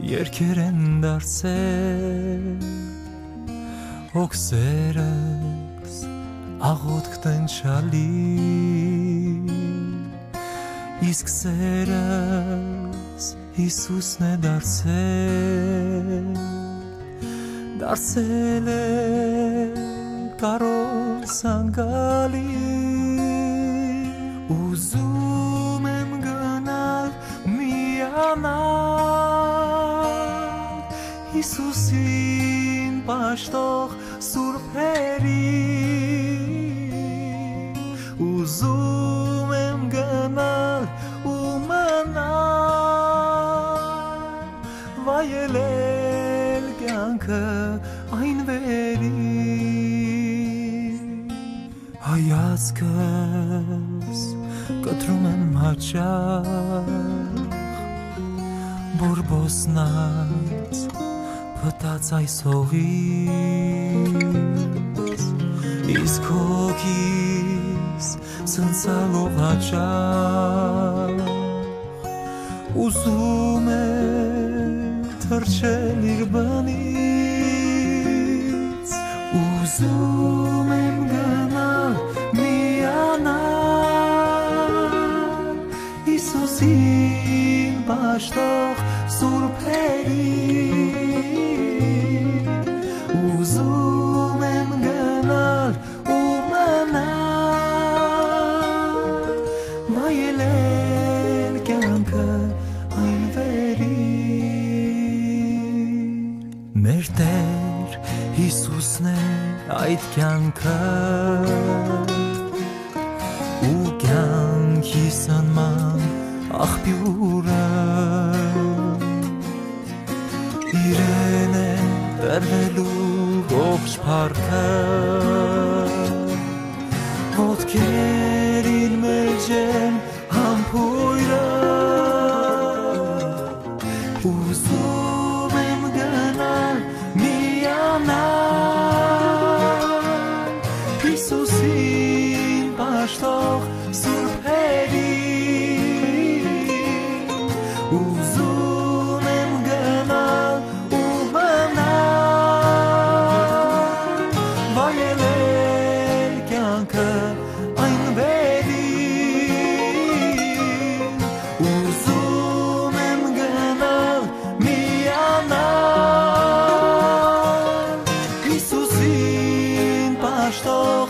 երկեր են դարձել հոգսերս աղոտք տնչալի իսկ սերս Հիսուսն է դարձել դարձել է կարոս անկալի ուզում միանալ Հիսուսին պաշտող սուրբերի ուզում եմ գնալ ու մնալ վայելել կյանքը այն վերի հայացքս կտրում եմ հաճախ բորբոսնած փտած այս հողից իսկ հոգիս ցնցալով հաճախ ուզում է թրջել իր բնից ուզում եմ գնալ միանալ Հիսուսին բաշտող սուրբերի ուզում եմ գնալ ու մնալ վայելել կյանքը այն վերի մեր Տեր Հիսուսն է այդ կյանքը ու կյանքի սնման աղբյուրը ողջ փառքը ոտքերին մեջ եմ համբույրը ուզում եմ գնալ միանալ Հիսուսին պաշտող սուրբերի ուզում եղել կյանքը այն վերին ուզում եմ գնալ միանալ Հիսուսին պաշտող